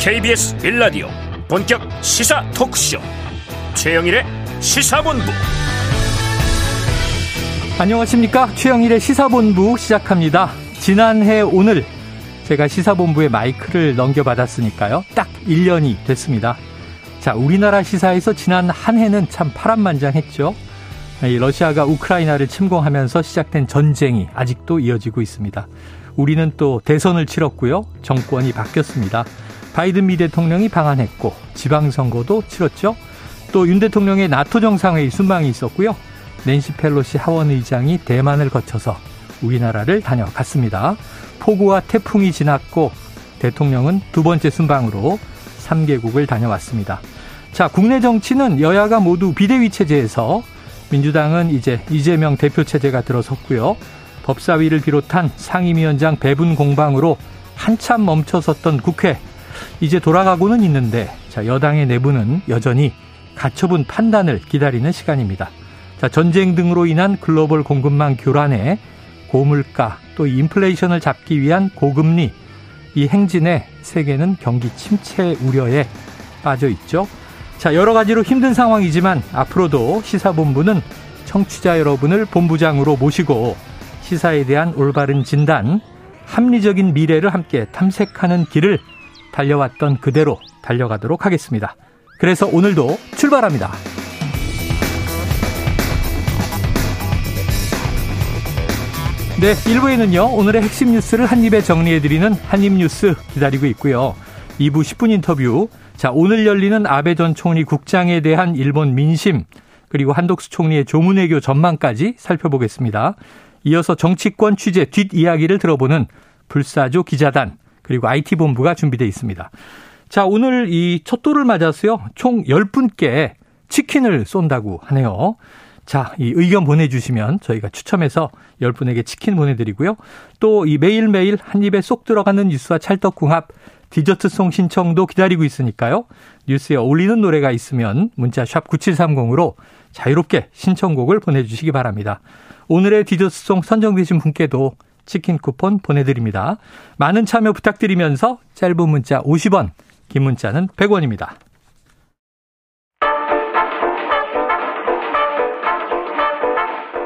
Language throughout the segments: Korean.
KBS 빌라디오 본격 시사 토크쇼. 최영일의 시사본부. 안녕하십니까? 최영일의 시사본부 시작합니다. 지난해 오늘 제가 시사본부에 마이크를 넘겨받았으니까요. 딱 1년이 됐습니다. 자 우리나라 시사에서 지난 한 해는 참 파란만장했죠. 러시아가 우크라이나를 침공하면서 시작된 전쟁이 아직도 이어지고 있습니다. 우리는 또 대선을 치렀고요. 정권이 바뀌었습니다 바이든 미 대통령이 방한했고 지방선거도 치렀죠. 또 윤 대통령의 나토 정상회의 순방이 있었고요. 낸시 펠로시 하원 의장이 대만을 거쳐서 우리나라를 다녀갔습니다. 폭우와 태풍이 지났고 대통령은 두 번째 순방으로 3개국을 다녀왔습니다. 자, 국내 정치는 여야가 모두 비대위 체제에서 민주당은 이제 이재명 대표 체제가 들어섰고요. 법사위를 비롯한 상임위원장 배분 공방으로 한참 멈춰섰던 국회 이제 돌아가고는 있는데 자, 여당의 내부는 여전히 가처분 판단을 기다리는 시간입니다. 자, 전쟁 등으로 인한 글로벌 공급망 교란에 고물가 또 인플레이션을 잡기 위한 고금리 이 행진에 세계는 경기 침체 우려에 빠져 있죠. 자, 여러 가지로 힘든 상황이지만 앞으로도 시사본부는 청취자 여러분을 본부장으로 모시고 시사에 대한 올바른 진단, 합리적인 미래를 함께 탐색하는 길을 달려왔던 그대로 달려가도록 하겠습니다. 그래서 오늘도 출발합니다. 네, 1부에는요, 오늘의 핵심 뉴스를 한입에 정리해드리는 한입뉴스 기다리고 있고요. 2부 10분 인터뷰. 자, 오늘 열리는 아베 전 총리 국장에 대한 일본 민심, 그리고 한독수 총리의 조문외교 전망까지 살펴보겠습니다. 이어서 정치권 취재 뒷이야기를 들어보는 불사조 기자단, 그리고 IT본부가 준비되어 있습니다. 자, 오늘 이 첫돌을 맞아서요. 총 10분께 치킨을 쏜다고 하네요. 자, 이 의견 보내주시면 저희가 추첨해서 10분에게 치킨 보내드리고요. 또 이 매일매일 한 입에 쏙 들어가는 뉴스와 찰떡궁합 디저트송 신청도 기다리고 있으니까요. 뉴스에 어울리는 노래가 있으면 문자 샵 9730으로 자유롭게 신청곡을 보내주시기 바랍니다. 오늘의 디저트송 선정되신 분께도 치킨 쿠폰 보내드립니다. 많은 참여 부탁드리면서 짧은 문자 50원, 긴 문자는 100원입니다.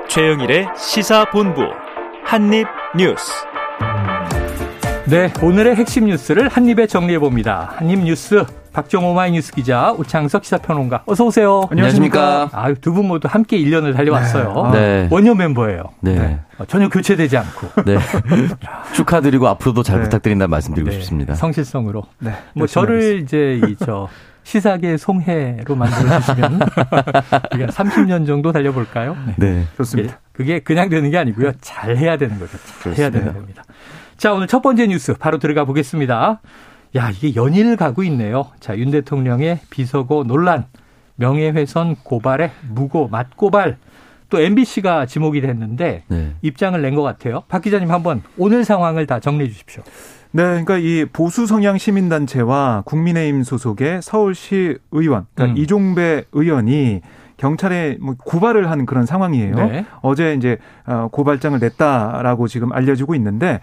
최영일의 시사본부 한입뉴스. 네, 오늘의 핵심 뉴스를 한입에 정리해 봅니다. 한입뉴스 박정호 마이뉴스 기자, 오창석 시사평론가. 어서 오세요. 안녕하십니까. 아유, 두분 모두 함께 1년을 달려왔어요. 네. 네. 원년 멤버예요. 네. 네. 어, 전혀 교체되지 않고. 네. 축하드리고 앞으로도 잘 네. 부탁드린다 말씀드리고 네. 싶습니다. 성실성으로. 네. 뭐 저를 이제 이저 시사계 송해로 만들어 주시면 우리가 30년 정도 달려볼까요? 네. 네. 좋습니다. 그게 그냥 되는 게 아니고요. 잘 해야 되는 거죠. 잘 그렇습니다. 해야 되는 겁니다. 자, 오늘 첫 번째 뉴스 바로 들어가 보겠습니다. 야, 이게 연일 가고 있네요. 자, 윤 대통령의 비서고 논란, 명예훼손 고발에 무고 맞고발, 또 MBC가 지목이 됐는데 네. 입장을 낸 것 같아요. 박 기자님 한번 오늘 상황을 다 정리해 주십시오. 네, 그러니까 이 보수 성향 시민단체와 국민의힘 소속의 서울시 의원, 그러니까 음. 이종배 의원이 경찰에 뭐 고발을 한 그런 상황이에요. 네. 어제 이제 어, 고발장을 냈다라고 지금 알려지고 있는데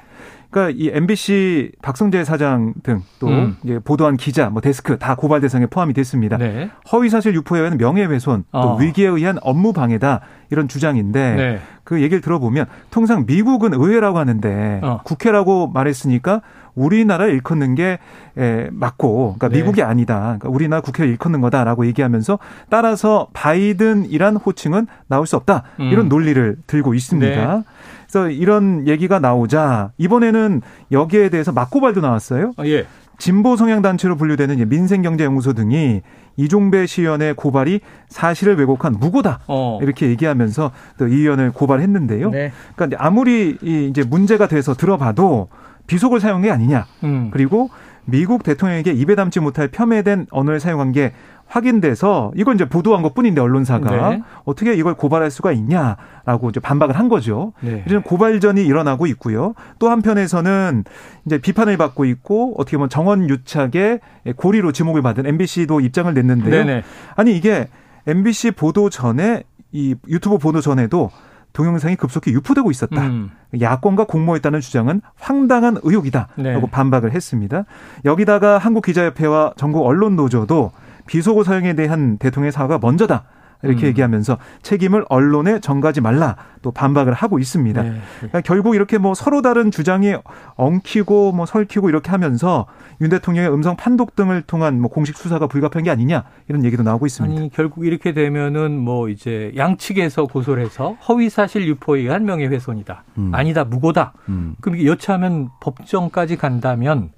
그러니까 이 MBC 박성재 사장 등또 음. 이제 보도한 기자, 뭐 데스크 다 고발 대상에 포함이 됐습니다. 네. 허위 사실 유포에 의한 명예훼손, 또 어. 위기에 의한 업무 방해다 이런 주장인데 네. 그 얘기를 들어보면 통상 미국은 의회라고 하는데 어. 국회라고 말했으니까 우리나라 일컫는 게 에, 맞고, 그러니까 네. 미국이 아니다. 그러니까 우리나라 국회를 일컫는 거다라고 얘기하면서 따라서 바이든이란 호칭은 나올 수 없다. 음. 이런 논리를 들고 있습니다. 네. 그래서 이런 얘기가 나오자 이번에는 여기에 대해서 맞고발도 나왔어요. 아, 예. 진보 성향 단체로 분류되는 민생경제연구소 등이 이종배 시의원의 고발이 사실을 왜곡한 무고다 어. 이렇게 얘기하면서 또 이 의원을 고발했는데요. 네. 그러니까 아무리 이제 문제가 돼서 들어봐도 비속을 사용한 게 아니냐. 음. 그리고 미국 대통령에게 입에 담지 못할 폄훼된 언어를 사용한 게 확인돼서 이걸 이제 보도한 것 뿐인데 언론사가 네. 어떻게 이걸 고발할 수가 있냐라고 이제 반박을 한 거죠. 네. 이런 고발전이 일어나고 있고요. 또 한편에서는 이제 비판을 받고 있고 어떻게 보면 정원 유착의 고리로 지목을 받은 MBC도 입장을 냈는데요. 네네. 아니 이게 MBC 보도 전에 이 유튜브 보도 전에도 동영상이 급속히 유포되고 있었다. 음. 야권과 공모했다는 주장은 황당한 의혹이다. 네. 라고 반박을 했습니다. 여기다가 한국기자협회와 전국 언론노조도 비속어 사용에 대한 대통령의 사과가 먼저다. 이렇게 음. 얘기하면서 책임을 언론에 전가지 말라 또 반박을 하고 있습니다. 네. 그러니까 결국 이렇게 뭐 서로 다른 주장이 엉키고 뭐 설키고 이렇게 하면서 윤 대통령의 음성 판독 등을 통한 뭐 공식 수사가 불가피한 게 아니냐 이런 얘기도 나오고 있습니다. 아니 결국 이렇게 되면은 뭐 이제 양측에서 고소를 해서 허위 사실 유포에 의한 명예훼손이다. 음. 아니다 무고다. 음. 그럼 여차하면 법정까지 간다면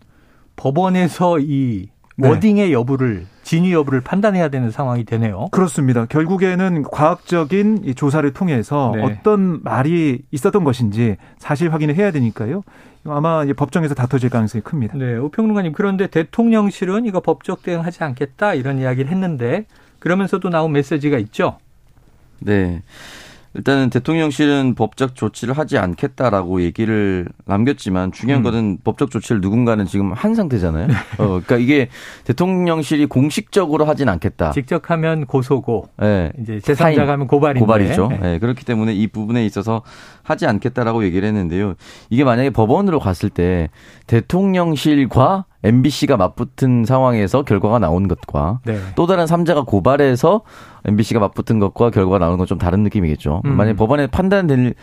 법원에서 이 네. 워딩의 여부를 진위 여부를 판단해야 되는 상황이 되네요. 그렇습니다. 결국에는 과학적인 조사를 통해서 네. 어떤 말이 있었던 것인지 사실 확인을 해야 되니까요. 아마 법정에서 다퉈질 가능성이 큽니다. 네, 오평론가님 그런데 대통령실은 이거 법적 대응하지 않겠다 이런 이야기를 했는데 그러면서도 나온 메시지가 있죠. 네. 일단은 대통령실은 법적 조치를 하지 않겠다라고 얘기를 남겼지만 중요한 음. 것은 법적 조치를 누군가는 지금 한 상태잖아요. 네. 어, 그러니까 이게 대통령실이 공식적으로 하진 않겠다. 직접 하면 고소고, 네. 이제 제3자가 하면 고발인데. 고발이죠. 네. 네. 그렇기 때문에 이 부분에 있어서 하지 않겠다라고 얘기를 했는데요. 이게 만약에 법원으로 갔을 때 대통령실과 MBC가 맞붙은 상황에서 결과가 나온 것과 네. 또 다른 3자가 고발해서 MBC가 맞붙은 것과 결과가 나오는 건 좀 다른 느낌이겠죠. 음. 만약 법원에 판단되는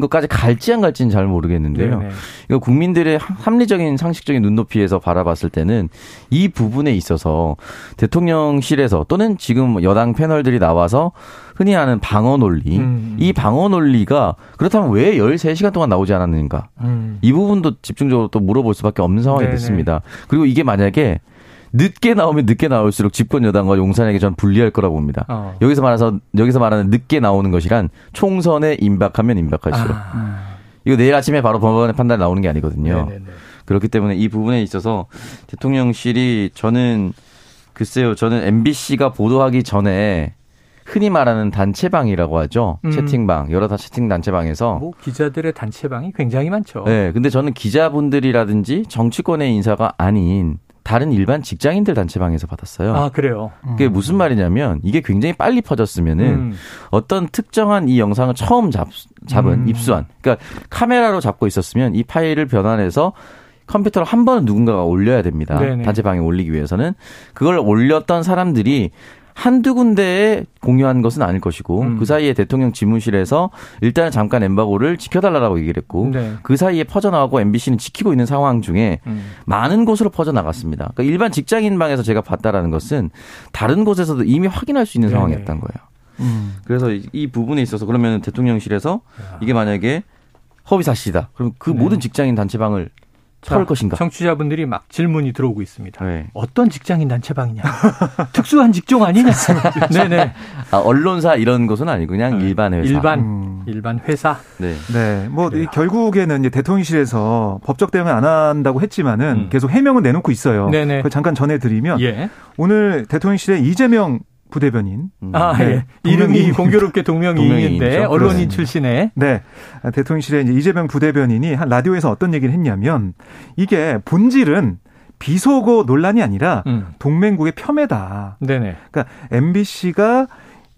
것까지 갈지 안 갈지는 잘 모르겠는데요. 네네. 이거 국민들의 합리적인 상식적인 눈높이에서 바라봤을 때는 이 부분에 있어서 대통령실에서 또는 지금 여당 패널들이 나와서 흔히 하는 방어 논리, 음. 이 방어 논리가 그렇다면 왜 13시간 동안 나오지 않았는가? 음. 이 부분도 집중적으로 또 물어볼 수밖에 없는 상황이 네네. 됐습니다. 그리고 이게 만약에 늦게 나오면 늦게 나올수록 집권 여당과 용산에게 전 불리할 거라고 봅니다. 어. 여기서 말해서 여기서 말하는 늦게 나오는 것이란 총선에 임박하면 임박할수록 아. 이거 내일 아침에 바로 법원의 판단 나오는 게 아니거든요. 네네네. 그렇기 때문에 이 부분에 있어서 대통령실이 저는 글쎄요, 저는 MBC가 보도하기 전에 흔히 말하는 단체방이라고 하죠. 음. 채팅방, 여러 다 채팅 단체방에서. 뭐 기자들의 단체방이 굉장히 많죠. 네. 근데 저는 기자분들이라든지 정치권의 인사가 아닌 다른 일반 직장인들 단체방에서 받았어요. 아, 그래요? 그게 음. 무슨 말이냐면 이게 굉장히 빨리 퍼졌으면은 음. 어떤 특정한 이 영상을 처음 잡, 잡은 음. 입수한 그러니까 카메라로 잡고 있었으면 이 파일을 변환해서 컴퓨터로 한 번은 누군가가 올려야 됩니다. 네네. 단체방에 올리기 위해서는 그걸 올렸던 사람들이 한두 군데에 공유한 것은 아닐 것이고 음. 그 사이에 대통령 집무실에서 일단은 잠깐 엠바고를 지켜달라고 얘기를 했고 네. 그 사이에 퍼져나가고 MBC는 지키고 있는 상황 중에 음. 많은 곳으로 퍼져나갔습니다. 그러니까 일반 직장인 방에서 제가 봤다라는 것은 다른 곳에서도 이미 확인할 수 있는 네. 상황이었던 거예요. 음. 그래서 이 부분에 있어서 그러면 대통령실에서 이게 만약에 허위 사실이다. 그럼 그 네. 모든 직장인 단체방을 털 것인가? 청취자분들이 막 질문이 들어오고 있습니다. 네. 어떤 직장인 단체방이냐? 특수한 직종 아니냐? 네네. 아, 언론사 이런 것은 아니고 그냥 네. 일반 회사. 일반 음. 일반 회사. 네. 네. 뭐 그래요. 결국에는 이제 대통령실에서 법적 대응을 안 한다고 했지만은 음. 계속 해명은 내놓고 있어요. 네네. 그 잠깐 전해드리면 예. 오늘 대통령실에 이재명 부대변인. 음. 아, 네. 예. 이름이 공교롭게 동명이인인데 언론인 출신의. 네. 대통령실에 이제 이재명 부대변인이 한 라디오에서 어떤 얘기를 했냐면 이게 본질은 비속어 논란이 아니라 음. 동맹국의 폄훼다. 네네. 그러니까 MBC가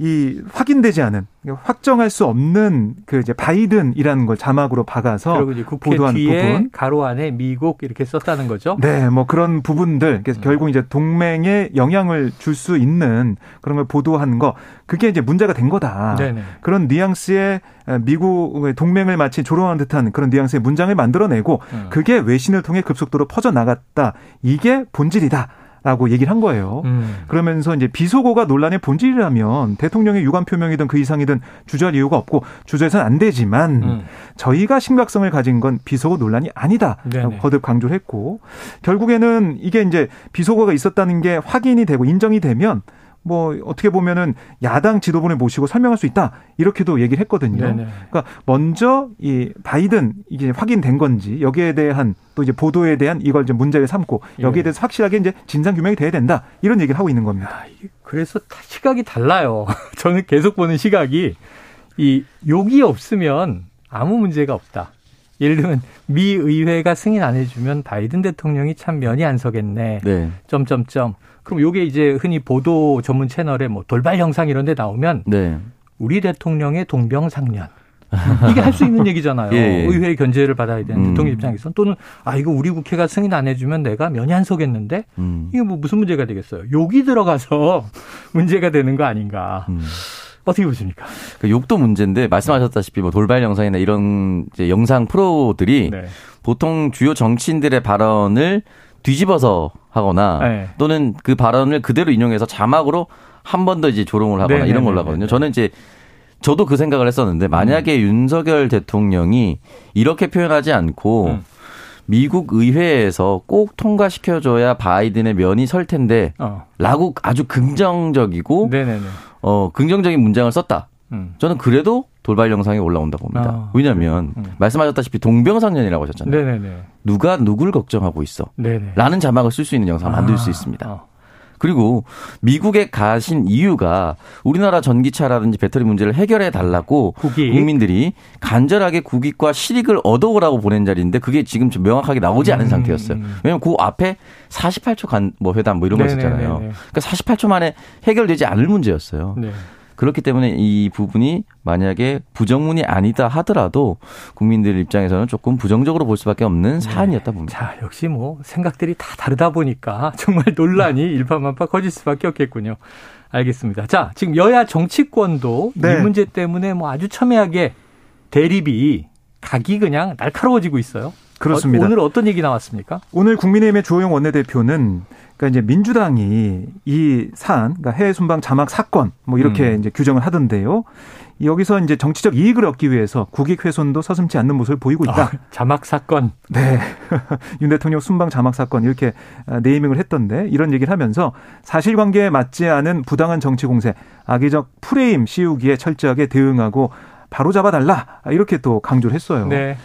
이 확인되지 않은 확정할 수 없는 그 이제 바이든이라는 걸 자막으로 박아서 보도한 부분 가로 안에 미국 이렇게 썼다는 거죠. 네, 뭐 그런 부분들 그래서 음. 결국 이제 동맹에 영향을 줄 수 있는 그런 걸 보도한 거 그게 이제 문제가 된 거다. 네네. 그런 뉘앙스의 미국의 동맹을 마치 조롱한 듯한 그런 뉘앙스의 문장을 만들어내고 음. 그게 외신을 통해 급속도로 퍼져 나갔다. 이게 본질이다. 라고 얘기를 한 거예요. 음. 그러면서 이제 비속어가 논란의 본질이라면 대통령의 유감 표명이든 그 이상이든 주저할 이유가 없고 주저해서는 안 되지만 음. 저희가 심각성을 가진 건 비속어 논란이 아니다라고 거듭 강조를 했고 결국에는 이게 이제 비속어가 있었다는 게 확인이 되고 인정이 되면 뭐 어떻게 보면은 야당 지도부를 모시고 설명할 수 있다 이렇게도 얘기를 했거든요. 네네. 그러니까 먼저 이 바이든 이게 확인된 건지 여기에 대한 또 이제 보도에 대한 이걸 이제 문제를 삼고 여기에 예. 대해서 확실하게 이제 진상 규명이 돼야 된다 이런 얘기를 하고 있는 겁니다. 야, 그래서 시각이 달라요. 저는 계속 보는 시각이 이 욕이 없으면 아무 문제가 없다. 예를 들면 미 의회가 승인 안 해주면 바이든 대통령이 참 면이 안 서겠네. 네. 점점점. 그럼 요게 이제 흔히 보도 전문 채널에 뭐 돌발 영상 이런 데 나오면 네. 우리 대통령의 동병상련 이게 할 수 있는 얘기잖아요. 예, 예. 의회의 견제를 받아야 되는 음. 대통령 입장에서는 또는 아 이거 우리 국회가 승인 안 해주면 내가 면이 안 서겠는데 음. 이게 뭐 무슨 문제가 되겠어요? 욕이 들어가서 문제가 되는 거 아닌가? 음. 어떻게 보십니까? 그 욕도 문제인데 말씀하셨다시피 뭐 돌발 영상이나 이런 이제 영상 프로들이 네. 보통 주요 정치인들의 발언을 뒤집어서 하거나 네. 또는 그 발언을 그대로 인용해서 자막으로 한 번 더 이제 조롱을 하거나 네네네네. 이런 걸로 하거든요. 저는 이제 저도 그 생각을 했었는데 만약에 음. 윤석열 대통령이 이렇게 표현하지 않고 음. 미국 의회에서 꼭 통과시켜줘야 바이든의 면이 설 텐데 어. 라고 아주 긍정적이고 네네네. 어 긍정적인 문장을 썼다. 음. 저는 그래도 돌발 영상이 올라온다고 봅니다. 아, 왜냐하면 음. 말씀하셨다시피 동병상련이라고 하셨잖아요. 네네네. 누가 누굴 걱정하고 있어? 네네. 라는 자막을 쓸 수 있는 영상 을 만들 수 아, 있습니다. 아. 그리고 미국에 가신 이유가 우리나라 전기차라든지 배터리 문제를 해결해 달라고 국익. 국민들이 간절하게 국익과 실익을 얻어오라고 보낸 자리인데 그게 지금 좀 명확하게 나오지 않은 음. 상태였어요. 왜냐하면 그 앞에 48초 간 뭐 회담 뭐 이런 거 있었잖아요. 그러니까 48초 만에 해결되지 않을 문제였어요. 네. 그렇기 때문에 이 부분이 만약에 부정문이 아니다 하더라도 국민들 입장에서는 조금 부정적으로 볼 수밖에 없는 네. 사안이었다 봅니다. 자, 역시 뭐 생각들이 다 다르다 보니까 정말 논란이 일파만파 커질 수밖에 없겠군요. 알겠습니다. 자, 지금 여야 정치권도 네. 이 문제 때문에 뭐 아주 첨예하게 대립이 각이 그냥 날카로워지고 있어요. 그렇습니다. 어, 오늘 어떤 얘기 나왔습니까? 오늘 국민의힘의 주호영 원내대표는 그러니까 이제 민주당이 이 사안, 그러니까 해외 순방 자막 사건 뭐 이렇게 음. 이제 규정을 하던데요. 여기서 이제 정치적 이익을 얻기 위해서 국익 훼손도 서슴지 않는 모습을 보이고 있다. 아, 자막 사건. 네. 윤 대통령 순방 자막 사건 이렇게 아, 네이밍을 했던데 이런 얘기를 하면서 사실관계에 맞지 않은 부당한 정치 공세, 악의적 프레임 씌우기에 철저하게 대응하고 바로 잡아달라 이렇게 또 강조를 했어요. 네.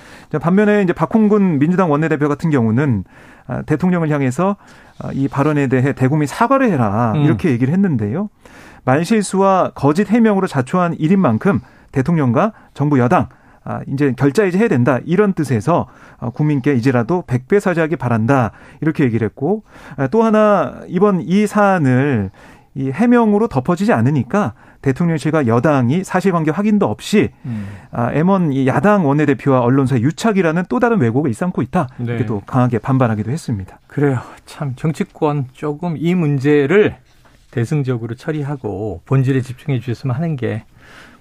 반면에 이제 박홍근 민주당 원내대표 같은 경우는 아, 대통령을 향해서 아, 이 발언에 대해 대국민 사과를 해라 음. 이렇게 얘기를 했는데요. 말실수와 거짓 해명으로 자초한 일인 만큼 대통령과 정부 여당 아, 이제 결자 이제 해야 된다. 이런 뜻에서 어, 국민께 이제라도 백배 사죄하기 바란다. 이렇게 얘기를 했고 또 하나 이번 이 사안을 이 해명으로 덮어지지 않으니까 대통령실과 여당이 사실관계 확인도 없이 음. 아, M1 이 야당 원내대표와 언론사의 유착이라는 또 다른 왜곡을 일삼고 있다. 네. 이렇게 또 강하게 반발하기도 했습니다. 그래요. 참 정치권 조금 이 문제를 대승적으로 처리하고 본질에 집중해 주셨으면 하는 게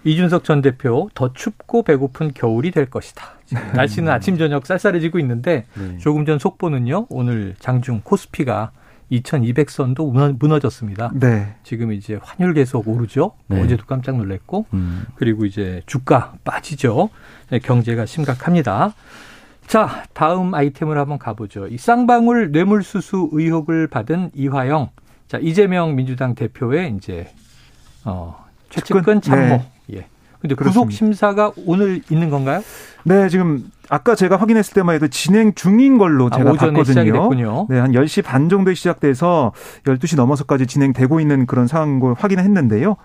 이준석 전 대표 더 춥고 배고픈 겨울이 될 것이다. 날씨는 아침 저녁 쌀쌀해지고 있는데 네. 조금 전 속보는요. 오늘 장중 코스피가 2200선도 무너 졌습니다. 네. 지금 이제 환율 계속 오르죠. 네. 어제도 깜짝 놀랐고, 음. 그리고 이제 주가 빠지죠. 네, 경제가 심각합니다. 자, 다음 아이템을 한번 가보죠. 이 쌍방울 뇌물수수 의혹을 받은 이화영. 자, 이재명 민주당 대표의 이제, 어, 최측근 참모. 네. 예. 근데 구속 심사가 오늘 있는 건가요? 네, 지금 아까 제가 확인했을 때만 해도 진행 중인 걸로 아, 제가 아, 봤거든요. 네, 한 10시 반 정도에 시작돼서 12시 넘어서까지 진행되고 있는 그런 상황을 확인했는데요.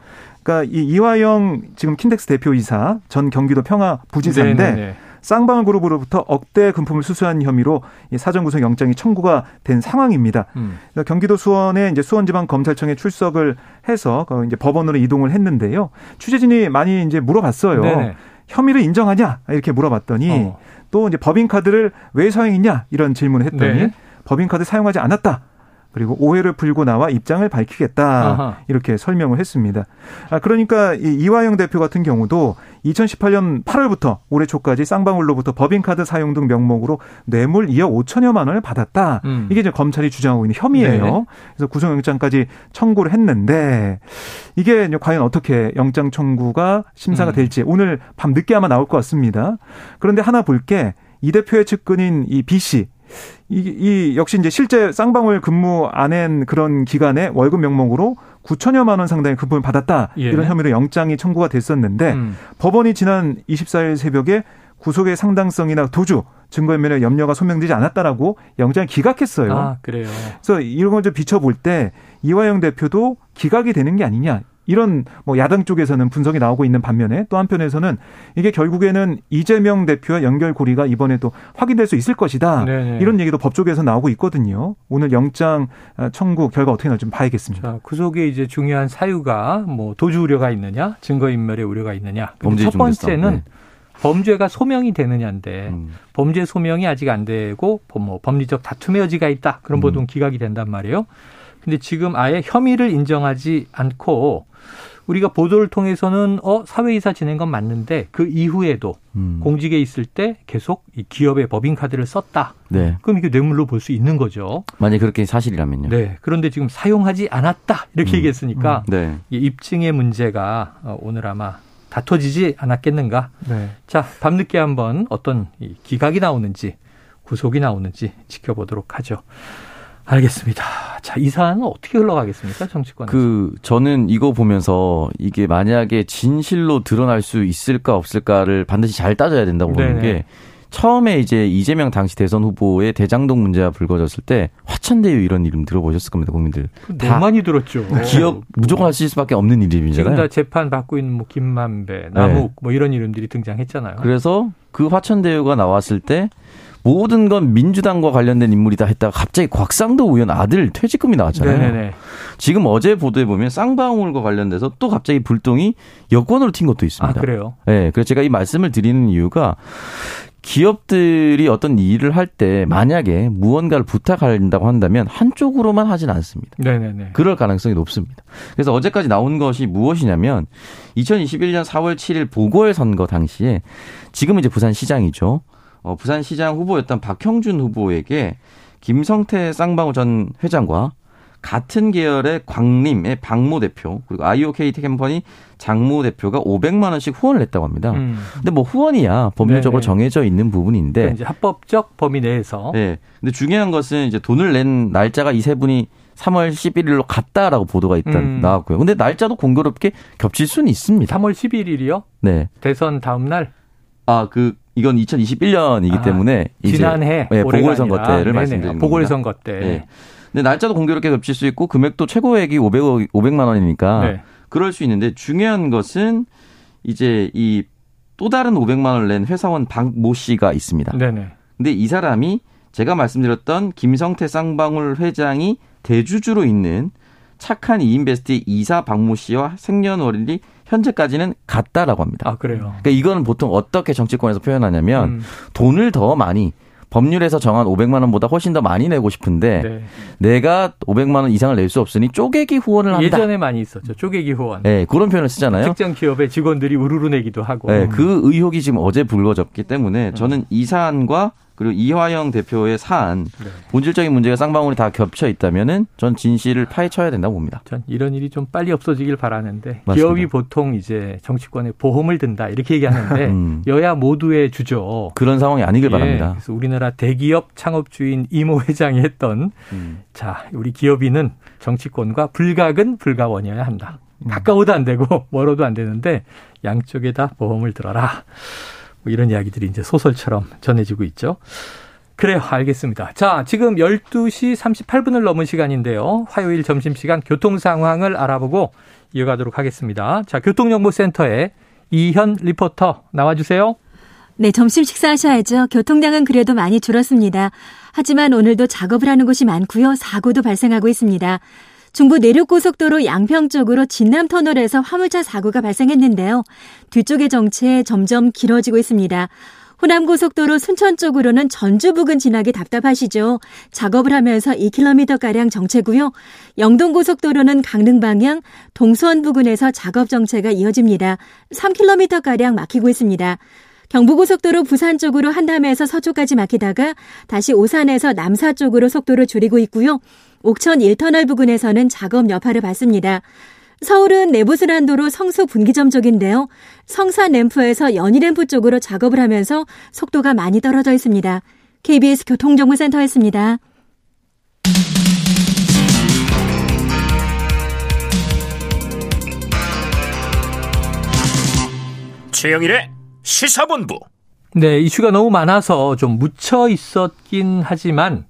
그러니까 이 이화영 지금 킨덱스 대표이사 전 경기도 평화 부지사인데 네네네. 네, 네. 쌍방울 그룹으로부터 억대 금품을 수수한 혐의로 사전 구속 영장이 청구가 된 상황입니다. 음. 경기도 수원에 이제 수원지방 검찰청에 출석을 해서 이제 법원으로 이동을 했는데요. 취재진이 많이 이제 물어봤어요. 네네. 혐의를 인정하냐 이렇게 물어봤더니 어. 또 이제 법인카드를 왜 사용했냐 이런 질문을 했더니 네. 법인카드 사용하지 않았다. 그리고 오해를 풀고 나와 입장을 밝히겠다 아하. 이렇게 설명을 했습니다. 아 그러니까 이 이화영 대표 같은 경우도 2018년 8월부터 올해 초까지 쌍방울로부터 법인카드 사용 등 명목으로 뇌물 2억 5천여만 원을 받았다. 음. 이게 이제 검찰이 주장하고 있는 혐의예요. 네. 그래서 구속영장까지 청구를 했는데 이게 과연 어떻게 영장 청구가 심사가 음. 될지 오늘 밤 늦게 아마 나올 것 같습니다. 그런데 하나 볼게 이 대표의 측근인 이 B 씨 이, 이 역시 이제 실제 쌍방울 근무 안 한 그런 기간에 월급 명목으로 9천여만 원 상당의 금품을 받았다 예. 이런 혐의로 영장이 청구가 됐었는데 음. 법원이 지난 24일 새벽에 구속의 상당성이나 도주 증거인멸의 염려가 소명되지 않았다라고 영장을 기각했어요. 아, 그래요. 그래서 이런 걸 좀 비춰볼 때 이화영 대표도 기각이 되는 게 아니냐 이런 뭐 야당 쪽에서는 분석이 나오고 있는 반면에 또 한편에서는 이게 결국에는 이재명 대표와 연결고리가 이번에 도 확인될 수 있을 것이다. 네네. 이런 얘기도 법조계에서 나오고 있거든요. 오늘 영장 청구 결과 어떻게 나올지 좀 봐야겠습니다. 자, 구속의 이제 중요한 사유가 뭐 도주 우려가 있느냐, 증거 인멸의 우려가 있느냐. 첫 번째는 네. 범죄가 소명이 되느냐인데 음. 범죄 소명이 아직 안 되고 뭐 법리적 다툼의 여지가 있다. 그런 보통 음. 기각이 된단 말이에요. 근데 지금 아예 혐의를 인정하지 않고 우리가 보도를 통해서는 어 사회이사 지낸 건 맞는데 그 이후에도 음. 공직에 있을 때 계속 이 기업의 법인카드를 썼다. 네. 그럼 이게 뇌물로 볼 수 있는 거죠. 만약 그렇게 사실이라면요. 네. 그런데 지금 사용하지 않았다 이렇게 음. 얘기했으니까 음. 네. 이 입증의 문제가 어, 오늘 아마 다퉈지지 않았겠는가. 네. 자 밤늦게 한번 어떤 기각이 나오는지 구속이 나오는지 지켜보도록 하죠. 알겠습니다. 자, 이 사안은 어떻게 흘러가겠습니까, 정치권? 그 저는 이거 보면서 이게 만약에 진실로 드러날 수 있을까 없을까를 반드시 잘 따져야 된다고 네네. 보는 게 처음에 이제 이재명 당시 대선 후보의 대장동 문제가 불거졌을 때 화천대유 이런 이름 들어보셨을 겁니다, 국민들. 다 많이 들었죠. 기억 무조건 하실 수밖에 없는 이름이잖아요. 지금 다 재판 받고 있는 뭐 김만배, 남욱 네. 뭐 이런 이름들이 등장했잖아요. 그래서 그 화천대유가 나왔을 때 모든 건 민주당과 관련된 인물이다 했다가 갑자기 곽상도 의원 아들 퇴직금이 나왔잖아요. 네네. 지금 어제 보도에 보면 쌍방울과 관련돼서 또 갑자기 불똥이 여권으로 튄 것도 있습니다. 아, 그래요? 네. 그래서 제가 이 말씀을 드리는 이유가 기업들이 어떤 일을 할 때 만약에 무언가를 부탁한다고 한다면 한쪽으로만 하진 않습니다. 네네네. 그럴 가능성이 높습니다. 그래서 어제까지 나온 것이 무엇이냐면 2021년 4월 7일 보궐선거 당시에 지금 이제 부산시장이죠. 어, 부산시장 후보였던 박형준 후보에게 김성태 쌍방울 전 회장과 같은 계열의 광림의 박모 대표 그리고 아이오케이티 캠퍼니 장모 대표가 500만 원씩 후원을 했다고 합니다. 음. 근데 뭐 후원이야 법률적으로 네네. 정해져 있는 부분인데 이제 합법적 범위 내에서. 네. 근데 중요한 것은 이제 돈을 낸 날짜가 이 세 분이 3월 11일로 갔다라고 보도가 일단 음. 나왔고요. 근데 날짜도 공교롭게 겹칠 수는 있습니다. 3월 11일이요? 네. 대선 다음 날? 아, 그 이건 2021년이기 아, 때문에 지난해 네, 보궐선거 때를 말씀드리는 보궐선거 때. 네. 근데 날짜도 공교롭게 겹칠 수 있고 금액도 최고액이 500억 500만 원이니까 네. 그럴 수 있는데 중요한 것은 이제 이 또 다른 500만 원을 낸 회사원 박 모 씨가 있습니다. 네네. 근데 이 사람이 제가 말씀드렸던 김성태 쌍방울 회장이 대주주로 있는 착한 이인베스트의 이사 박모 씨와 생년월일이 현재까지는 같다라고 합니다. 아, 그래요? 그러니까 이거는 보통 어떻게 정치권에서 표현하냐면 음. 돈을 더 많이 법률에서 정한 500만 원보다 훨씬 더 많이 내고 싶은데 네. 내가 500만 원 이상을 낼 수 없으니 쪼개기 후원을 한다. 예전에 많이 있었죠. 쪼개기 후원. 네, 그런 표현을 쓰잖아요. 특정 기업의 직원들이 우르르 내기도 하고. 네, 그 의혹이 지금 어제 불거졌기 때문에 저는 이 사안과 그리고 이화영 대표의 사안 네. 본질적인 문제가 쌍방울이 다 겹쳐 있다면은 전 진실을 파헤쳐야 된다고 봅니다. 전 이런 일이 좀 빨리 없어지길 바라는데 맞습니다. 기업이 보통 이제 정치권에 보험을 든다 이렇게 얘기하는데 음. 여야 모두의 주죠. 그런 상황이 아니길 예, 바랍니다. 그래서 우리나라 대기업 창업주인 이모 회장이 했던 음. 자 우리 기업인은 정치권과 불가근 불가원이어야 한다. 음. 가까워도 안 되고 멀어도 안 되는데 양쪽에 다 보험을 들어라. 뭐 이런 이야기들이 이제 소설처럼 전해지고 있죠. 그래요. 알겠습니다. 자, 지금 12시 38분을 넘은 시간인데요. 화요일 점심시간 교통 상황을 알아보고 이어가도록 하겠습니다. 자, 교통정보센터에 이현 리포터 나와주세요. 네, 점심 식사하셔야죠. 교통량은 그래도 많이 줄었습니다. 하지만 오늘도 작업을 하는 곳이 많고요. 사고도 발생하고 있습니다. 중부 내륙고속도로 양평 쪽으로 진남 터널에서 화물차 사고가 발생했는데요. 뒤쪽의 정체 점점 길어지고 있습니다. 호남고속도로 순천 쪽으로는 전주 부근 지나기 답답하시죠. 작업을 하면서 2km가량 정체고요. 영동고속도로는 강릉 방향 동수원 부근에서 작업 정체가 이어집니다. 3km가량 막히고 있습니다. 경부고속도로 부산 쪽으로 한담에서 서초까지 막히다가 다시 오산에서 남사 쪽으로 속도를 줄이고 있고요. 옥천 1터널 부근에서는 작업 여파를 받습니다. 서울은 내부순환도로 성수 분기점 쪽인데요. 성산 램프에서 연희 램프 쪽으로 작업을 하면서 속도가 많이 떨어져 있습니다. KBS 교통정보센터였습니다. 최영일의 시사본부. 네, 이슈가 너무 많아서 좀 묻혀 있었긴 하지만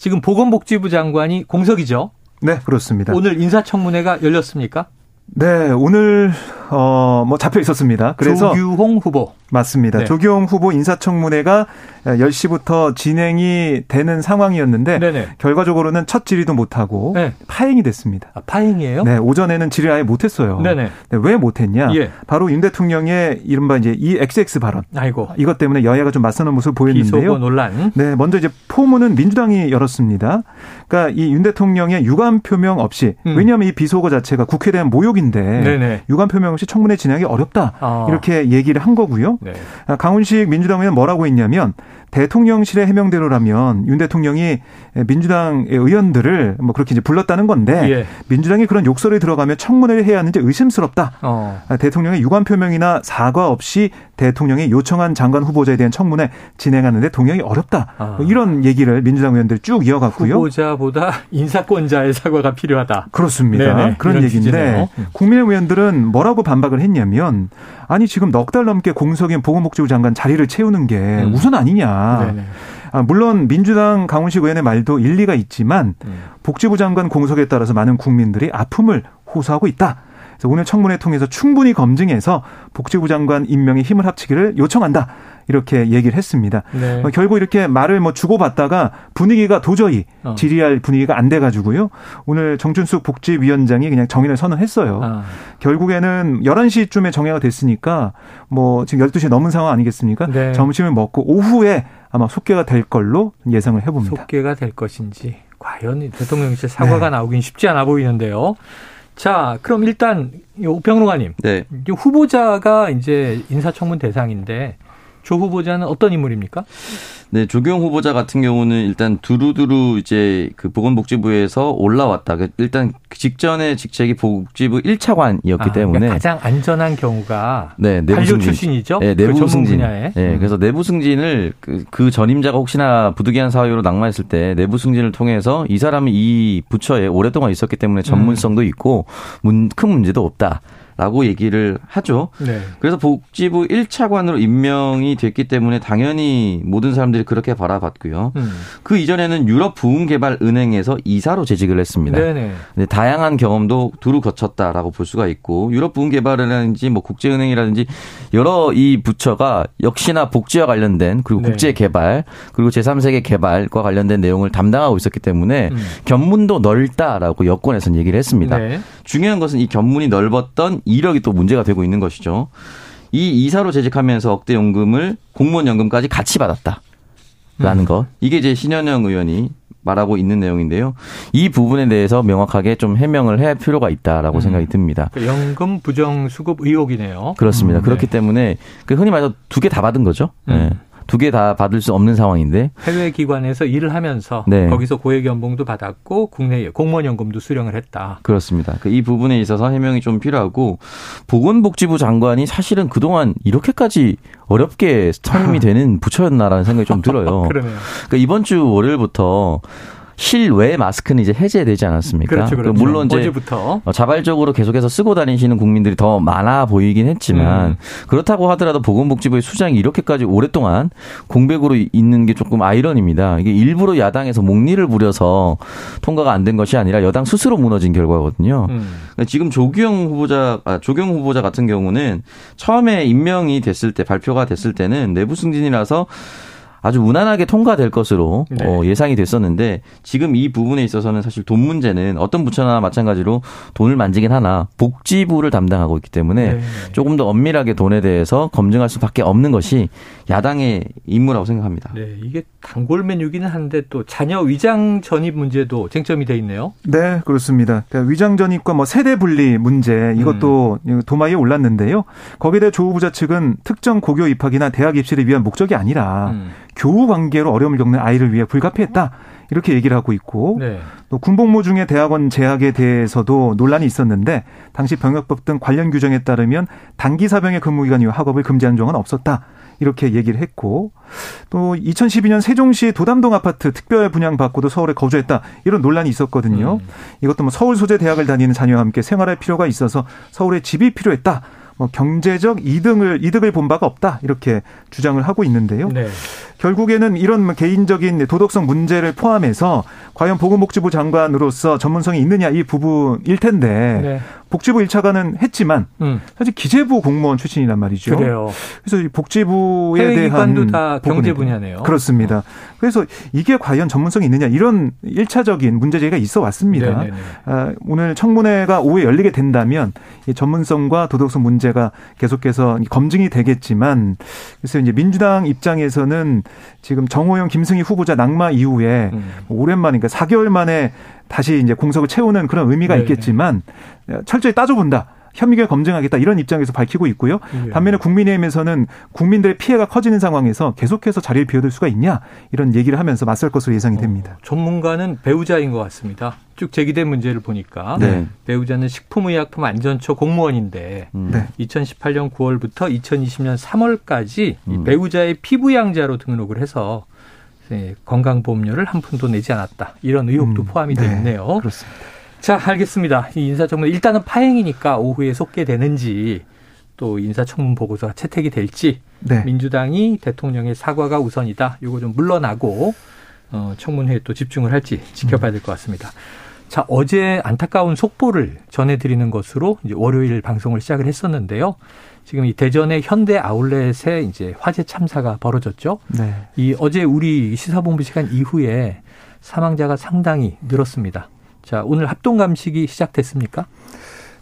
지금 보건복지부 장관이 공석이죠. 네, 그렇습니다. 오늘 인사청문회가 열렸습니까? 네, 오늘 어뭐 잡혀 있었습니다. 그래서 조규홍 후보 맞습니다. 네. 조규홍 후보 인사청문회가 10시부터 진행이 되는 상황이었는데 네네. 결과적으로는 첫 질의도 못하고 네. 파행이 됐습니다. 아, 파행이에요? 네, 오전에는 질의 아예 못했어요. 네네. 네, 왜 못했냐? 예. 바로 윤 대통령의 이른바 이제 이 XX 발언. 아이고. 이것 때문에 여야가 좀 맞서는 모습을 보였는데요. 비속어 논란. 네, 먼저 이제 포문은 민주당이 열었습니다. 그러니까 이 윤 대통령의 유감 표명 없이 음. 왜냐하면 이 비속어 자체가 국회에 대한 모욕인데 네네. 유감 표명 없이 청문회 진행이 어렵다 아. 이렇게 얘기를 한 거고요. 네. 아, 강훈식 민주당 의원 뭐라고 했냐면 대통령실의 해명대로라면 윤 대통령이 민주당 의원들을 뭐 그렇게 이제 불렀다는 건데 예. 민주당이 그런 욕설이 들어가면 청문회를 해야 하는지 의심스럽다. 어. 아, 대통령의 유감 표명이나 사과 없이 대통령이 요청한 장관 후보자에 대한 청문회 진행하는데 동의하기 어렵다. 아. 뭐 이런 얘기를 민주당 의원들이 쭉 이어갔고요. 후보자보다 인사권자의 사과가 필요하다. 그렇습니다. 네네. 그런 얘기인데 음. 국민의 의원들은 뭐라고 반박을 했냐면 아니 지금 넉 달 넘게 공석인 보건복지부 장관 자리를 채우는 게 음. 우선 아니냐. 네네. 아, 물론 민주당 강훈식 의원의 말도 일리가 있지만 음. 복지부 장관 공석에 따라서 많은 국민들이 아픔을 호소하고 있다. 그래서 오늘 청문회 통해서 충분히 검증해서 복지부 장관 임명에 힘을 합치기를 요청한다. 이렇게 얘기를 했습니다. 네. 어, 결국 이렇게 말을 뭐 주고받다가 분위기가 도저히 어. 질의할 분위기가 안 돼가지고요. 오늘 정춘숙 복지위원장이 그냥 정인을 선언했어요. 아. 결국에는 11시쯤에 정해가 됐으니까 뭐 지금 12시 넘은 상황 아니겠습니까? 네. 점심을 먹고 오후에 아마 속개가 될 걸로 예상을 해봅니다. 속개가 될 것인지 과연 대통령실 사과가 네. 나오긴 쉽지 않아 보이는데요. 자, 그럼 일단 오평론가님, 네. 후보자가 이제 인사청문 대상인데 조 후보자는 어떤 인물입니까? 네, 조경 후보자 같은 경우는 일단 두루두루 이제 그 보건복지부에서 올라왔다. 그 일단 직전에 직책이 복지부 1차관이었기 아, 때문에 그러니까 가장 안전한 경우가 네, 내부 승진. 출신이죠. 네, 내부 그 승진. 네, 음. 그래서 내부 승진을 그, 그 전임자가 혹시나 부득이한 사유로 낙마했을 때 내부 승진을 통해서 이 사람이 이 부처에 오랫동안 있었기 때문에 전문성도 있고 문, 큰 문제도 없다. 라고 얘기를 하죠. 네. 그래서 복지부 1차관으로 임명이 됐기 때문에 당연히 모든 사람들이 그렇게 바라봤고요. 음. 그 이전에는 유럽 부흥개발은행에서 이사로 재직을 했습니다. 네네. 네, 다양한 경험도 두루 거쳤다라고 볼 수가 있고 유럽 부흥개발이라든지 뭐 국제은행이라든지 여러 이 부처가 역시나 복지와 관련된 그리고 네. 국제개발 그리고 제3세계 개발과 관련된 내용을 담당하고 있었기 때문에 음. 견문도 넓다라고 여권에서는 얘기를 했습니다. 네. 중요한 것은 이 견문이 넓었던 이력이 또 문제가 되고 있는 것이죠. 이 이사로 재직하면서 억대 연금을 공무원 연금까지 같이 받았다. 라는 음. 것. 이게 이제 신현영 의원이 말하고 있는 내용인데요. 이 부분에 대해서 명확하게 좀 해명을 해야 할 필요가 있다라고 음. 생각이 듭니다. 그 연금 부정 수급 의혹이네요. 그렇습니다. 음, 그렇기 네. 때문에 그 흔히 말해서 두 개 다 받은 거죠. 음. 네. 두 개 다 받을 수 없는 상황인데 해외 기관에서 일을 하면서 네. 거기서 고액 연봉도 받았고 국내 공무원 연금도 수령을 했다. 그렇습니다. 그이 부분에 있어서 해명이 좀 필요하고 보건복지부 장관이 사실은 그동안 이렇게까지 어렵게 선임이 되는 부처였나라는 생각이 좀 들어요. 그러네요. 그러니까 이번 주 월요일부터 실외 마스크는 이제 해제되지 않았습니까? 그렇죠, 그렇죠. 물론 이제 어제부터 어, 자발적으로 계속해서 쓰고 다니시는 국민들이 더 많아 보이긴 했지만 음. 그렇다고 하더라도 보건복지부의 수장이 이렇게까지 오랫동안 공백으로 있는 게 조금 아이러니입니다. 이게 일부러 야당에서 목리를 부려서 통과가 안 된 것이 아니라 여당 스스로 무너진 결과거든요. 음. 그러니까 지금 조규영 후보자, 아, 조경 후보자 같은 경우는 처음에 임명이 됐을 때 발표가 됐을 때는 내부 승진이라서 아주 무난하게 통과될 것으로 네. 어, 예상이 됐었는데 지금 이 부분에 있어서는 사실 돈 문제는 어떤 부처나 마찬가지로 돈을 만지긴 하나 복지부를 담당하고 있기 때문에 네. 조금 더 엄밀하게 돈에 대해서 검증할 수밖에 없는 것이 야당의 임무라고 생각합니다. 네, 이게 단골 메뉴기는 한데 또 자녀 위장 전입 문제도 쟁점이 돼 있네요. 네, 그렇습니다. 그러니까 위장 전입과 뭐 세대 분리 문제 이것도 음. 도마에 올랐는데요. 거기에 대해 조 후보자 측은 특정 고교 입학이나 대학 입시를 위한 목적이 아니라 음. 교우 관계로 어려움을 겪는 아이를 위해 불가피했다. 이렇게 얘기를 하고 있고 네. 또 군복무 중에 대학원 재학에 대해서도 논란이 있었는데 당시 병역법 등 관련 규정에 따르면 단기 사병의 근무 기간 이후 학업을 금지한 적은 없었다. 이렇게 얘기를 했고 또 2012년 세종시 도담동 아파트 특별 분양 받고도 서울에 거주했다 이런 논란이 있었거든요. 음. 이것도 뭐 서울 소재 대학을 다니는 자녀와 함께 생활할 필요가 있어서 서울에 집이 필요했다. 뭐 경제적 이득을 이득을 본 바가 없다 이렇게 주장을 하고 있는데요. 네. 결국에는 이런 뭐 개인적인 도덕성 문제를 포함해서 과연 보건복지부 장관으로서 전문성이 있느냐 이 부분일 텐데 네. 복지부 1차관은 했지만 음. 사실 기재부 공무원 출신이란 말이죠. 그래요. 그래서 부에 대한 다 경제 분야네요. 그렇습니다. 어. 그래서 이게 과연 전문성이 있느냐 이런 1차적인 문제 제기가 있어 왔습니다. 아, 오늘 청문회가 오후에 열리게 된다면 이 전문성과 도덕성 문제가 계속해서 검증이 되겠지만 그래서 이제 민주당 입장에서는 지금 정호영 김승희 후보자 낙마 이후에 음. 오랜만이니까 4개월 만에 다시 이제 공석을 채우는 그런 의미가 네네. 있겠지만 철저히 따져본다. 혐의가 검증하겠다 이런 입장에서 밝히고 있고요. 예. 반면에 국민의힘에서는 국민들의 피해가 커지는 상황에서 계속해서 자리를 비워둘 수가 있냐 이런 얘기를 하면서 맞설 것으로 예상이 어, 됩니다. 어, 전문가는 배우자인 것 같습니다. 쭉 제기된 문제를 보니까 네. 배우자는 식품의약품 안전처 공무원인데 음. 네. 2018년 9월부터 2020년 3월까지 음. 배우자의 피부양자로 등록을 해서 네, 건강보험료를 한 푼도 내지 않았다. 이런 의혹도 음, 포함이 되어 네, 있네요. 그렇습니다. 자, 알겠습니다. 이 인사청문 일단은 파행이니까 오후에 속개되는지 또 인사청문 보고서가 채택이 될지 네. 민주당이 대통령의 사과가 우선이다. 이거 좀 물러나고 어, 청문회에 또 집중을 할지 지켜봐야 될 것 같습니다. 자, 어제 안타까운 속보를 전해드리는 것으로 이제 월요일 방송을 시작을 했었는데요. 지금 이 대전의 현대 아울렛에 이제 화재 참사가 벌어졌죠. 네. 이 어제 우리 시사본부 시간 이후에 사망자가 상당히 늘었습니다. 자, 오늘 합동 감식이 시작됐습니까?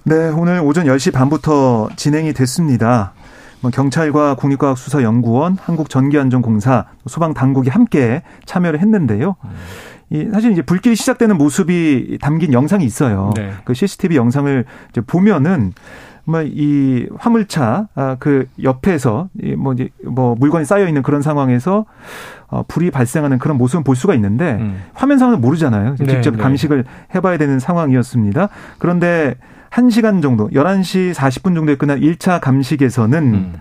네, 오늘 오전 10시 반부터 진행이 됐습니다. 뭐 경찰과 국립과학수사연구원, 한국전기안전공사, 소방 당국이 함께 참여를 했는데요. 음. 이 사실 이제 불길이 시작되는 모습이 담긴 영상이 있어요. 네. 그 CCTV 영상을 이제 보면은 뭐이 화물차 아, 그 옆에서 뭐 이제 뭐 물건이 쌓여 있는 그런 상황에서 어, 불이 발생하는 그런 모습을 볼 수가 있는데 음. 화면상은 모르잖아요. 네, 직접 네. 감식을 해 봐야 되는 상황이었습니다. 그런데 1시간 정도, 11시 40분 정도에 끝난 1차 감식에서는 음.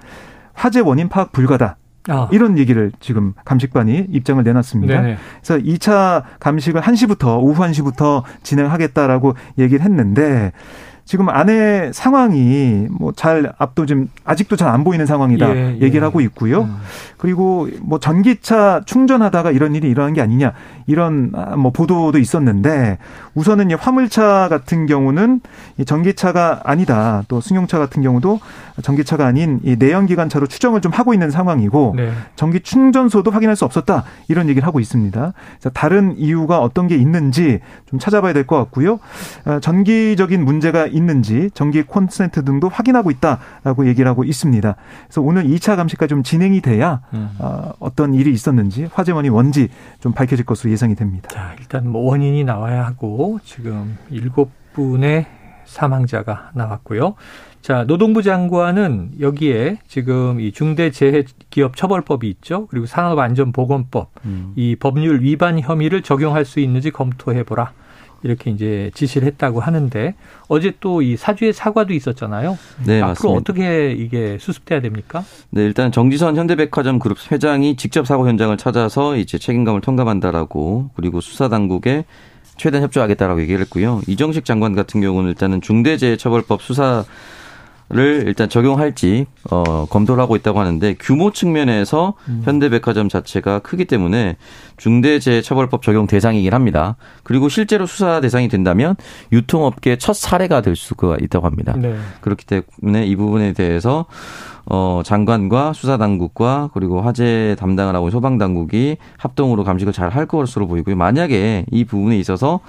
화재 원인 파악 불가다. 아. 이런 얘기를 지금 감식반이 입장을 내놨습니다. 네네. 그래서 2차 감식을 1시부터 오후 1시부터 진행하겠다라고 얘기를 했는데 지금 안에 상황이 뭐 잘 앞도 좀 아직도 잘 안 보이는 상황이다 예, 예. 얘기를 하고 있고요. 음. 그리고 뭐 전기차 충전하다가 이런 일이 일어난 게 아니냐 이런 아, 뭐 보도도 있었는데 우선은 화물차 같은 경우는 전기차가 아니다. 또 승용차 같은 경우도 전기차가 아닌 이 내연기관차로 추정을 좀 하고 있는 상황이고 네. 전기 충전소도 확인할 수 없었다 이런 얘기를 하고 있습니다. 다른 이유가 어떤 게 있는지 좀 찾아봐야 될 것 같고요. 어, 전기적인 문제가 있는지 전기 콘센트 등도 확인하고 있다라고 얘기를 하고 있습니다. 그래서 오늘 2차 감시가 좀 진행이 돼야 음. 어, 어떤 일이 있었는지 화재 원이 뭔지 좀 밝혀질 것으로 예상이 됩니다. 자, 일단 뭐 원인이 나와야 하고 지금 일곱 분의 사망자가 나왔고요. 자, 노동부 장관은 여기에 지금 이 중대재해기업처벌법이 있죠. 그리고 산업안전보건법 음. 이 법률 위반 혐의를 적용할 수 있는지 검토해보라. 이렇게 이제 지시를 했다고 하는데 어제 또 이 사주의 사과도 있었잖아요. 네, 앞으로 맞습니다. 어떻게 이게 수습돼야 됩니까? 네, 일단 정지선 현대백화점 그룹 회장이 직접 사고 현장을 찾아서 이제 책임감을 통감한다라고 그리고 수사 당국에 최대한 협조하겠다라고 얘기를 했고요. 이정식 장관 같은 경우는 일단은 중대재해처벌법 수사 를 일단 적용할지 어 검토를 하고 있다고 하는데 규모 측면에서 음. 현대백화점 자체가 크기 때문에 중대재해처벌법 적용 대상이긴 합니다. 그리고 실제로 수사 대상이 된다면 유통업계 첫 사례가 될 수가 있다고 합니다. 네. 그렇기 때문에 이 부분에 대해서 어 장관과 수사 당국과 그리고 화재 담당을 하고 소방 당국이 합동으로 감식을 잘 할 것으로 보이고요. 만약에 이 부분에 있어서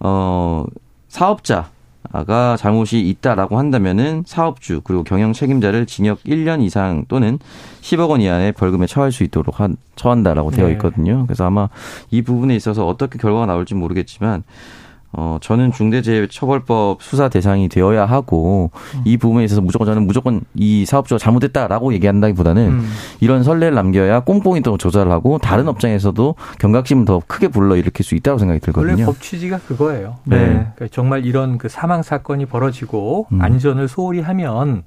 어 사업자 가 잘못이 있다라고 한다면은 사업주 그리고 경영 책임자를 징역 1년 이상 또는 10억 원 이하의 벌금에 처할 수 있도록 한, 처한다라고 되어 네. 있거든요. 그래서 아마 이 부분에 있어서 어떻게 결과가 나올지 모르겠지만 어, 저는 중대재해처벌법 수사 대상이 되어야 하고 음. 이 부분에 있어서 무조건 저는 무조건 이 사업주가 잘못했다라고 얘기한다기보다는 음. 이런 선례를 남겨야 꼼꼼히 또 조사를 하고 다른 음. 업장에서도 경각심을 더 크게 불러일으킬 수 있다고 생각이 들거든요. 원래 법 취지가 그거예요. 네. 네. 그러니까 정말 이런 그 사망 사건이 벌어지고 음. 안전을 소홀히 하면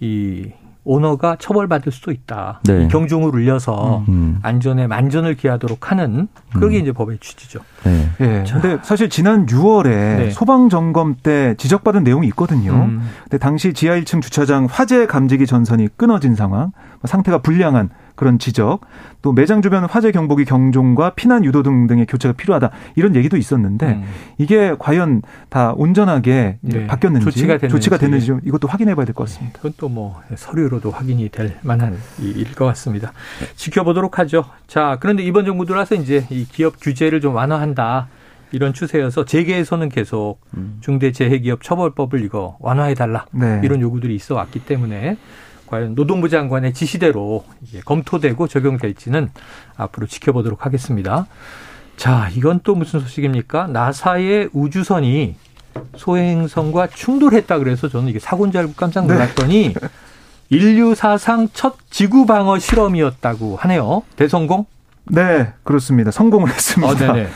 이 오너가 처벌받을 수도 있다. 네. 경중을 울려서 음. 안전에 만전을 기하도록 하는 그게 음. 이제 법의 취지죠. 네. 네. 근데 사실 지난 6월에 네. 소방 점검 때 지적받은 내용이 있거든요. 음. 근데 당시 지하 1층 주차장 화재 감지기 전선이 끊어진 상황, 상태가 불량한 그런 지적, 또 매장 주변 화재 경보기 경종과 피난 유도 등등의 교체가 필요하다 이런 얘기도 있었는데 음. 이게 과연 다 온전하게 네. 바뀌었는지 조치가 됐는지, 조치가 됐는지 이것도 확인해봐야 될 것 같습니다. 그건 또 뭐 서류로도 확인이 될 만한 일일 것 같습니다. 지켜보도록 하죠. 자, 그런데 이번 정부 들어와서 이제 이 기업 규제를 좀 완화한다. 이런 추세여서 재계에서는 계속 음. 중대재해기업 처벌법을 이거 완화해 달라 네. 이런 요구들이 있어 왔기 때문에 과연 노동부 장관의 지시대로 검토되고 적용될지는 앞으로 지켜보도록 하겠습니다. 자, 이건 또 무슨 소식입니까? 나사의 우주선이 소행성과 충돌했다 그래서 저는 이게 사고인 줄 알고 깜짝 놀랐더니 네. 인류 사상 첫 지구 방어 실험이었다고 하네요. 대성공? 네, 그렇습니다. 성공을 했습니다. 어,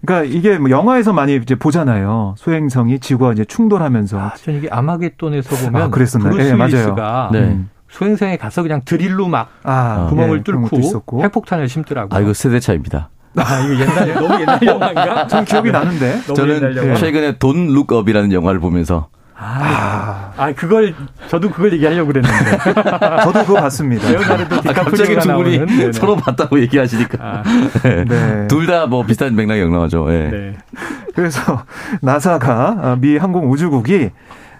그러니까 이게 뭐 영화에서 많이 이제 보잖아요. 소행성이 지구와 이제 충돌하면서. 아, 전 이게 아마겟돈에서 보면 아, 그랬었나요? 브루스 네, 맞아요. 네. 음. 소행성에 가서 그냥 드릴로 막 아, 구멍을 네, 뚫고 핵폭탄을 심더라고요. 아, 이거 세대 차입니다. 아, 이거 옛날, 너무 옛날 영화인가? 전 기억이 나는데. 저는 최근에 Don't Look Up이라는 영화를 보면서 아, 아, 그걸 저도 그걸 얘기하려고 그랬는데. 저도 그거 봤습니다. 아, 갑자기 두 분이 서로 봤다고 얘기하시니까. 아. 네. 둘다 뭐 비슷한 맥락이 영화죠. 네. 네. 그래서 나사가 미 항공우주국이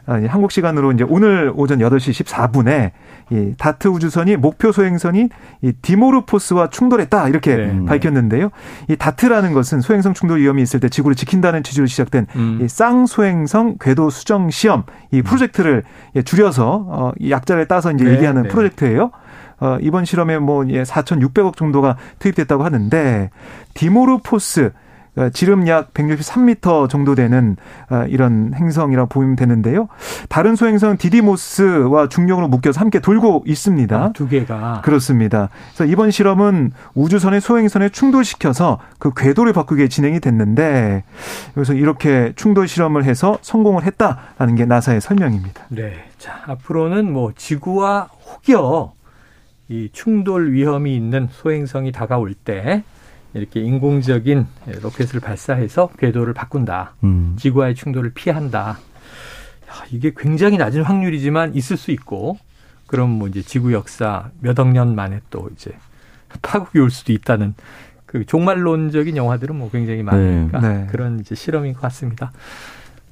한국 시간으로 이제 오늘 오전 8시 14분에 이 다트 우주선이 목표 소행선이 이 디모르포스와 충돌했다 이렇게 네. 밝혔는데요. 이 다트라는 것은 소행성 충돌 위험이 있을 때 지구를 지킨다는 취지로 시작된 음. 이 쌍소행성 궤도 수정 시험 이 프로젝트를 줄여서 어, 이 약자를 따서 이제 네. 얘기하는 네. 프로젝트예요. 어, 이번 실험에 뭐 4,600억 정도가 투입됐다고 하는데 디모르포스 어, 지름 약 163m 정도 되는 어, 이런 행성이라고 보면 되는데요. 다른 소행성 디디모스와 중력으로 묶여서 함께 돌고 있습니다. 아, 두 개가 그렇습니다. 그래서 이번 실험은 우주선의 소행선에 충돌시켜서 그 궤도를 바꾸게 진행이 됐는데 그래서 이렇게 충돌 실험을 해서 성공을 했다라는 게 나사의 설명입니다. 네. 자, 앞으로는 뭐 지구와 혹여 이 충돌 위험이 있는 소행성이 다가올 때 이렇게 인공적인 로켓을 발사해서 궤도를 바꾼다. 음. 지구와의 충돌을 피한다. 야, 이게 굉장히 낮은 확률이지만 있을 수 있고, 그럼 뭐 이제 지구 역사 몇억 년 만에 또 이제 파국이 올 수도 있다는 그 종말론적인 영화들은 뭐 굉장히 많으니까 네. 네. 그런 이제 실험인 것 같습니다.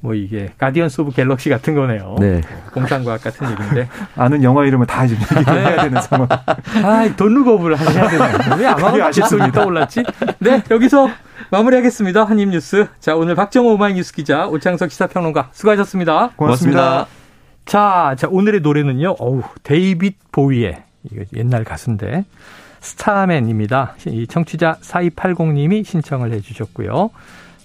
뭐 이게 Guardians of Galaxy 같은 거네요. 네. 공상과학 같은 얘기인데 아는 영화 이름을 다 이제 얘기해야 되는 상황. 아, 돈루겁을 하셔야 되나요? 왜 아마 아쉽습니다. 떠올랐지? 네, 여기서 마무리하겠습니다. 한입 뉴스. 자, 오늘 박정호 오마이뉴스 기자, 오창석 시사평론가 수고하셨습니다. 고맙습니다. 고맙습니다. 자, 자 오늘의 노래는요. 어우, 데이빗 보위의 이거 옛날 가수인데 스타맨입니다. 이 청취자 4280님이 신청을 해 주셨고요.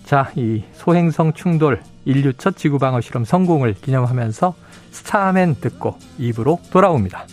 자, 이 소행성 충돌 인류 첫 지구 방어 실험 성공을 기념하면서 스타맨 듣고 입으로 돌아옵니다.